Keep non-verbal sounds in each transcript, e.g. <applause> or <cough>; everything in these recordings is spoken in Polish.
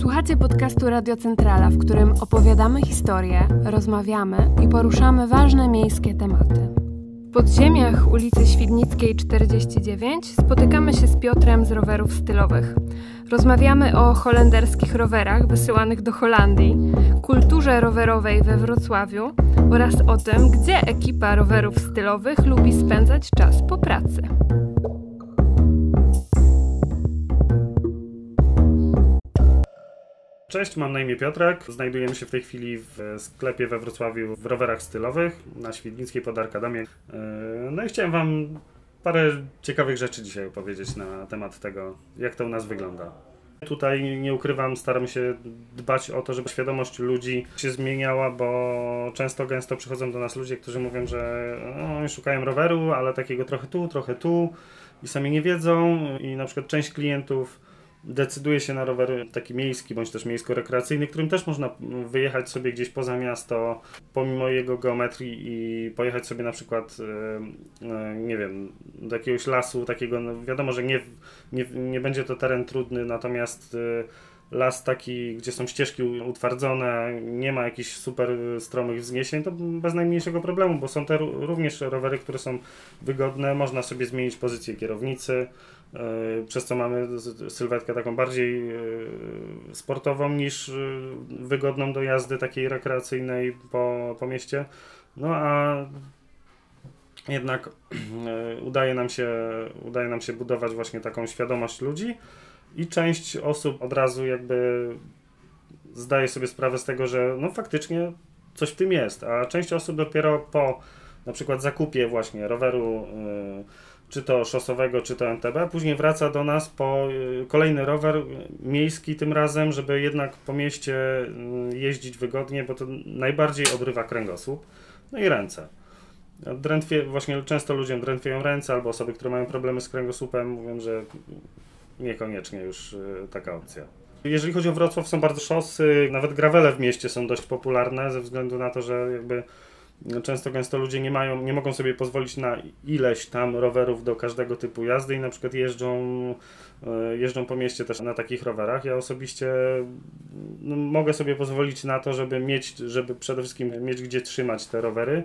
Słuchacie podcastu Radio Centrala, w którym opowiadamy historię, rozmawiamy i poruszamy ważne miejskie tematy. W podziemiach ulicy Świdnickiej 49 spotykamy się z Piotrem z rowerów stylowych. Rozmawiamy o holenderskich rowerach wysyłanych do Holandii, kulturze rowerowej we Wrocławiu oraz o tym, gdzie ekipa rowerów stylowych lubi spędzać czas po pracy. Cześć, mam na imię Piotrek. Znajdujemy się w tej chwili w sklepie we Wrocławiu w rowerach stylowych na Świdnickiej pod Arkadamię. E, no i chciałem Wam parę ciekawych rzeczy dzisiaj opowiedzieć na temat tego, jak to u nas wygląda. Tutaj nie ukrywam, staram się dbać o to, żeby świadomość ludzi się zmieniała, bo często gęsto przychodzą do nas ludzie, którzy mówią, że no, szukają roweru, ale takiego trochę tu, trochę tu i sami nie wiedzą i na przykład część klientów decyduje się na rower taki miejski bądź też miejsko-rekreacyjny, którym też można wyjechać sobie gdzieś poza miasto, pomimo jego geometrii i pojechać sobie na przykład, e, e, nie wiem, do jakiegoś lasu takiego, no wiadomo, że nie, nie, nie będzie to teren trudny, natomiast e, las taki, gdzie są ścieżki utwardzone, nie ma jakichś super stromych wzniesień, to bez najmniejszego problemu, bo są te również rowery, które są wygodne, można sobie zmienić pozycję kierownicy, e, przez co mamy sylwetkę taką bardziej e, sportową niż e, wygodną do jazdy takiej rekreacyjnej po, po mieście. No a jednak udaje nam się, udaje nam się budować właśnie taką świadomość ludzi, i część osób od razu jakby zdaje sobie sprawę z tego, że no faktycznie coś w tym jest, a część osób dopiero po na przykład zakupie właśnie roweru yy, czy to szosowego, czy to MTB, później wraca do nas po yy, kolejny rower miejski tym razem, żeby jednak po mieście yy, jeździć wygodnie, bo to najbardziej obrywa kręgosłup, no i ręce. Drętwie, właśnie często ludziom drętwieją ręce, albo osoby, które mają problemy z kręgosłupem, mówią, że niekoniecznie już y, taka opcja. Jeżeli chodzi o Wrocław, są bardzo szosy, nawet gravele w mieście są dość popularne ze względu na to, że jakby często gęsto ludzie nie mają, nie mogą sobie pozwolić na ileś tam rowerów do każdego typu jazdy i na przykład jeżdżą, y, jeżdżą po mieście też na takich rowerach. Ja osobiście no, mogę sobie pozwolić na to, żeby mieć, żeby przede wszystkim mieć gdzie trzymać te rowery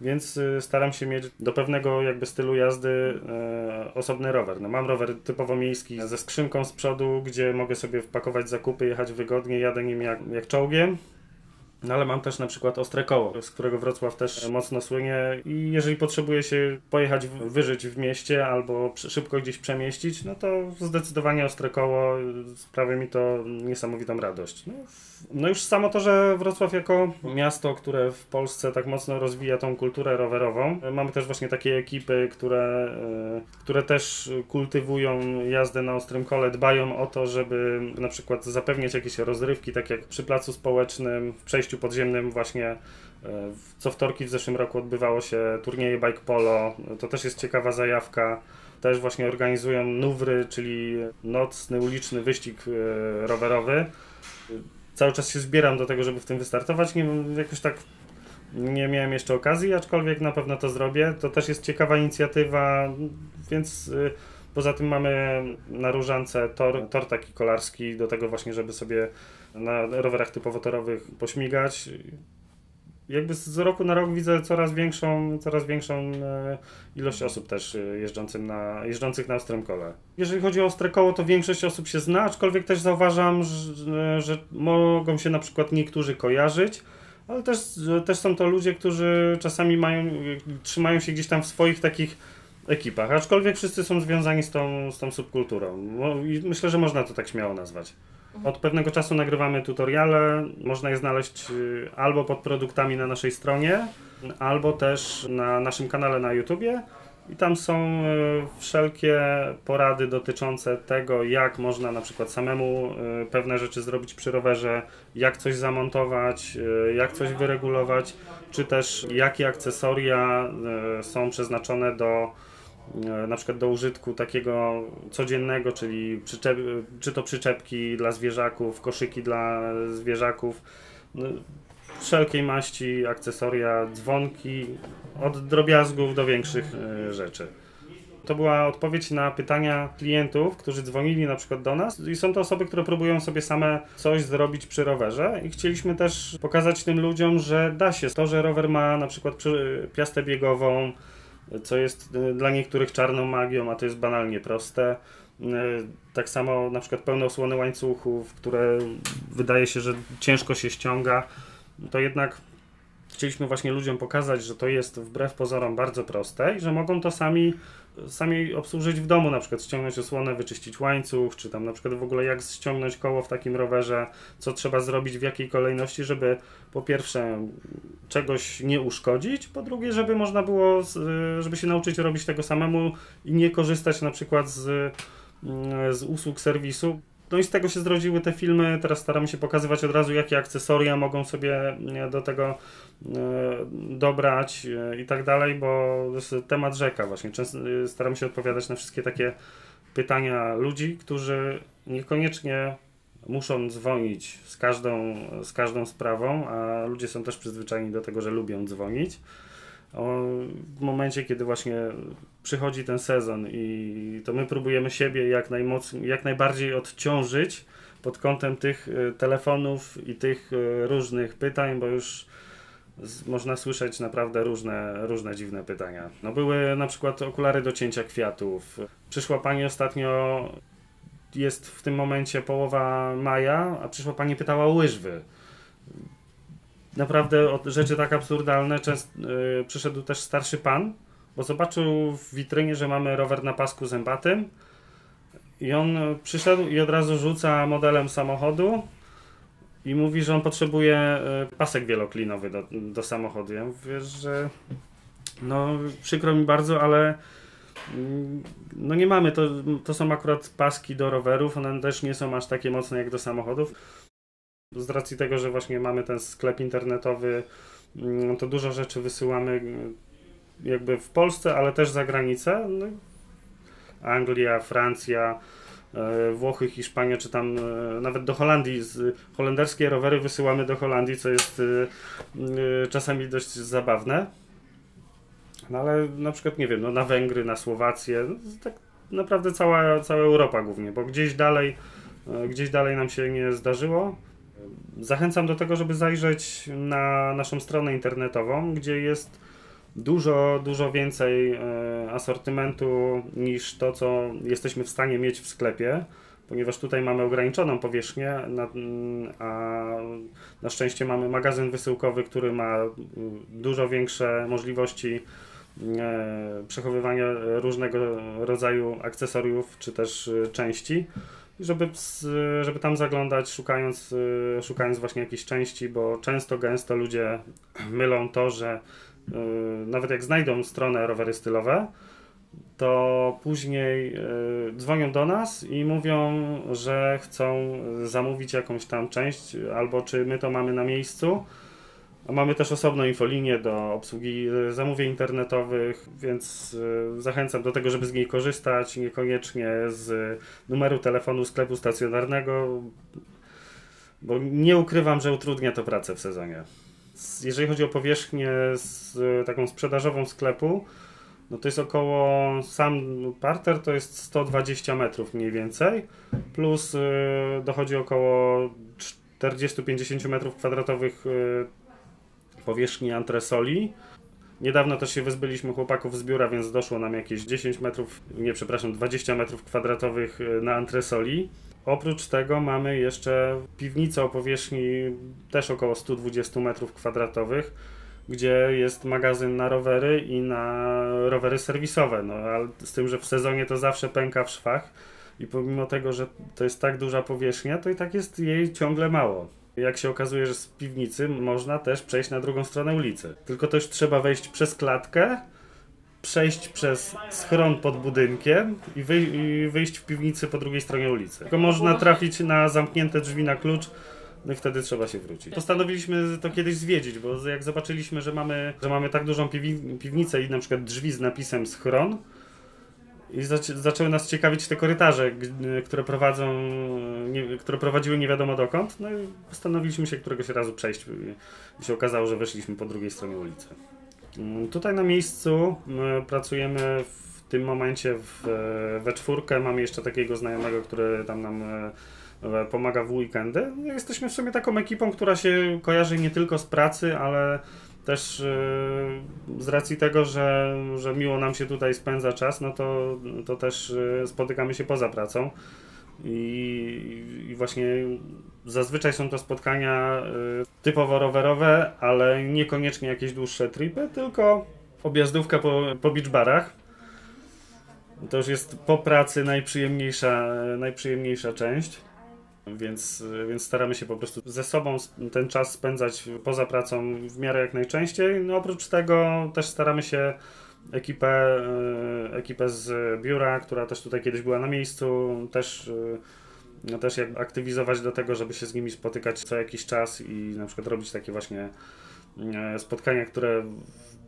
więc y, staram się mieć do pewnego jakby stylu jazdy e, osobny rower. No, mam rower typowo miejski ze skrzynką z przodu, gdzie mogę sobie wpakować zakupy, jechać wygodnie, jadę nim jak, jak czołgiem. No ale mam też na przykład ostre koło, z którego Wrocław też mocno słynie i jeżeli potrzebuję się pojechać, wyżyć w mieście albo szybko gdzieś przemieścić, no to zdecydowanie ostre koło sprawia mi to niesamowitą radość. No, no już samo to, że Wrocław jako miasto, które w Polsce tak mocno rozwija tą kulturę rowerową, mamy też właśnie takie ekipy, które, e, które też kultywują jazdę na ostrym kole, dbają o to, żeby na przykład zapewniać jakieś rozrywki, tak jak przy placu społecznym, w przejściu przejściu podziemnym właśnie e, co wtorki w zeszłym roku odbywało się turnieje bike polo. To też jest ciekawa zajawka. Też właśnie organizują Nówry, czyli nocny, uliczny wyścig e, rowerowy. Cały czas się zbieram do tego, żeby w tym wystartować. Nie, jakoś tak nie miałem jeszcze okazji, aczkolwiek na pewno to zrobię. To też jest ciekawa inicjatywa, więc e, poza tym mamy na Różance tor, tor taki kolarski do tego właśnie, żeby sobie na rowerach typowo torowych pośmigać. Jakby z roku na rok widzę coraz większą, coraz większą e, ilość osób też e, jeżdżących na, jeżdżących na ostrym kole. Jeżeli chodzi o ostre koło, to większość osób się zna, aczkolwiek też zauważam, że, że mogą się na przykład niektórzy kojarzyć, ale też, też są to ludzie, którzy czasami mają, trzymają się gdzieś tam w swoich takich ekipach, aczkolwiek wszyscy są związani z tą, z tą subkulturą. Myślę, że można to tak śmiało nazwać. Od pewnego czasu nagrywamy tutoriale. Można je znaleźć y, albo pod produktami na naszej stronie, albo też na naszym kanale na YouTubie. I tam są y, wszelkie porady dotyczące tego, jak można na przykład samemu y, pewne rzeczy zrobić przy rowerze, jak coś zamontować, jak coś wyregulować, czy też jakie akcesoria są przeznaczone do na przykład do użytku takiego codziennego, czyli przyczep, czy to przyczepki dla zwierzaków, koszyki dla zwierzaków, no, wszelkiej maści, akcesoria, dzwonki, od drobiazgów do większych e, rzeczy. To była odpowiedź na pytania klientów, którzy dzwonili na przykład do nas i są to osoby, które próbują sobie same coś zrobić przy rowerze i chcieliśmy też pokazać tym ludziom, że da się. To, że rower ma na przykład piastę biegową, co jest y, dla niektórych czarną magią, a to jest banalnie proste. Y, tak samo na przykład pełne osłony łańcuchów, które wydaje się, że ciężko się ściąga, to jednak chcieliśmy właśnie ludziom pokazać, że to jest wbrew pozorom bardzo proste i że mogą to sami, sami obsłużyć w domu, na przykład ściągnąć osłonę, wyczyścić łańcuch, czy tam na przykład w ogóle jak ściągnąć koło w takim rowerze, co trzeba zrobić, w jakiej kolejności, żeby po pierwsze czegoś nie uszkodzić, po drugie, żeby można było, żeby się nauczyć robić tego samemu i nie korzystać na przykład z, z usług serwisu, no i z tego się zrodziły te filmy. Teraz staramy się pokazywać od razu, jakie akcesoria mogą sobie do tego e, dobrać e, i tak dalej, bo to jest temat rzeka właśnie. Często e, staramy się odpowiadać na wszystkie takie pytania ludzi, którzy niekoniecznie muszą dzwonić z każdą, z każdą sprawą, a ludzie są też przyzwyczajeni do tego, że lubią dzwonić w momencie, kiedy właśnie przychodzi ten sezon i to my próbujemy siebie jak, najmocniej, jak najbardziej odciążyć pod kątem tych e, telefonów i tych e, różnych pytań, bo już można słyszeć naprawdę różne, różne dziwne pytania. No były na przykład okulary do cięcia kwiatów. Przyszła pani ostatnio, jest w tym momencie połowa maja, a przyszła pani pytała o łyżwy naprawdę od rzeczy tak absurdalne. Częst, yy, przyszedł też starszy pan, bo zobaczył w witrynie, że mamy rower na pasku zębatym. I on przyszedł i od razu rzuca modelem samochodu i mówi, że on potrzebuje y, pasek wieloklinowy do, do samochodu. Ja mówię, że no przykro mi bardzo, ale mm, no nie mamy, to, to są akurat paski do rowerów, one też nie są aż takie mocne jak do samochodów z racji tego, że właśnie mamy ten sklep internetowy, mm, to dużo rzeczy wysyłamy mm, jakby w Polsce, ale też za granicę. No, Anglia, Francja, e, Włochy, Hiszpania, czy tam e, nawet do Holandii. Holenderskie rowery wysyłamy do Holandii, co jest e, czasami dość zabawne. No ale na przykład, nie wiem, no na Węgry, na Słowację, no, tak naprawdę cała, cała Europa głównie, bo gdzieś dalej, gdzieś dalej nam się nie zdarzyło. Zachęcam do tego, żeby zajrzeć na naszą stronę internetową, gdzie jest dużo, dużo więcej e, asortymentu niż to, co jesteśmy w stanie mieć w sklepie, ponieważ tutaj mamy ograniczoną powierzchnię, a na szczęście mamy magazyn wysyłkowy, który ma dużo większe możliwości e, przechowywania różnego rodzaju akcesoriów czy też e, części żeby, żeby tam zaglądać, szukając, y, szukając właśnie jakiejś części, bo często, gęsto ludzie <clears throat> mylą to, że y, nawet jak znajdą stronę rowery stylowe, to później y, dzwonią do nas i mówią, że chcą zamówić jakąś tam część, albo czy my to mamy na miejscu Mamy też osobną infolinię do obsługi e, zamówień internetowych, więc e, zachęcam do tego, żeby z niej korzystać, niekoniecznie z numeru telefonu sklepu stacjonarnego, bo nie ukrywam, że utrudnia to pracę w sezonie. Jeżeli chodzi o powierzchnię taką sprzedażową sklepu, no to jest około, sam parter to jest 120 metrów mniej więcej, plus dochodzi około 40-50 metrów kwadratowych powierzchni antresoli. Niedawno też się wyzbyliśmy chłopaków z biura, więc doszło nam jakieś 10 metrów, nie przepraszam, 20 metrów kwadratowych e, na antresoli. Oprócz tego mamy jeszcze piwnicę o powierzchni też około 120 metrów kwadratowych, gdzie jest magazyn na rowery i na rowery serwisowe. No, ale z tym, że w sezonie to zawsze pęka w szwach i pomimo tego, że to jest tak duża powierzchnia, to i tak jest jej ciągle mało. Jak się okazuje, że z piwnicy można też przejść na drugą stronę ulicy. Tylko też trzeba wejść przez klatkę, przejść przez schron pod budynkiem i, i wyjść w piwnicy po drugiej stronie ulicy. Tylko można trafić na zamknięte drzwi na klucz, no i wtedy trzeba się wrócić. Postanowiliśmy to kiedyś zwiedzić, bo jak zobaczyliśmy, że mamy, że mamy tak dużą piwnicę i na przykład drzwi z napisem schron, i zaczęły nas ciekawić te korytarze, które prowadzą, nie, które prowadziły nie wiadomo dokąd. No i postanowiliśmy się któregoś razu przejść i się okazało, że weszliśmy po drugiej stronie ulicy. Mm, tutaj na miejscu pracujemy w tym momencie w, we czwórkę mamy jeszcze takiego znajomego, który tam nam pomaga w weekendy. Jesteśmy w sumie taką ekipą, która się kojarzy nie tylko z pracy, ale też z racji tego, że, że miło nam się tutaj spędza czas, no to, to też spotykamy się poza pracą. I, I, właśnie zazwyczaj są to spotkania y, typowo rowerowe, ale niekoniecznie jakieś dłuższe tripy, tylko objazdówka po, po beach barach. To już jest po pracy najprzyjemniejsza, najprzyjemniejsza część. Więc, więc staramy się po prostu ze sobą ten czas spędzać poza pracą w miarę jak najczęściej. No oprócz tego też staramy się ekipę, e, ekipę z biura, która też tutaj kiedyś była na miejscu, też, e, też jak aktywizować do tego, żeby się z nimi spotykać co jakiś czas i na przykład robić takie właśnie e, spotkania, które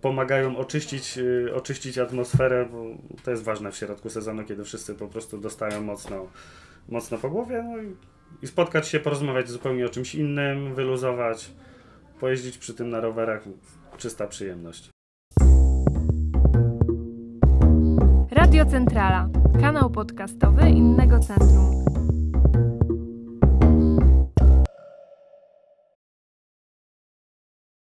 pomagają oczyścić, oczyścić atmosferę, bo to jest ważne w środku sezonu, kiedy wszyscy po prostu dostają mocno, mocno po głowie no i, i spotkać się, porozmawiać zupełnie o czymś innym, wyluzować, pojeździć przy tym na rowerach, czysta przyjemność. Radio Centrala, kanał podcastowy innego centrum.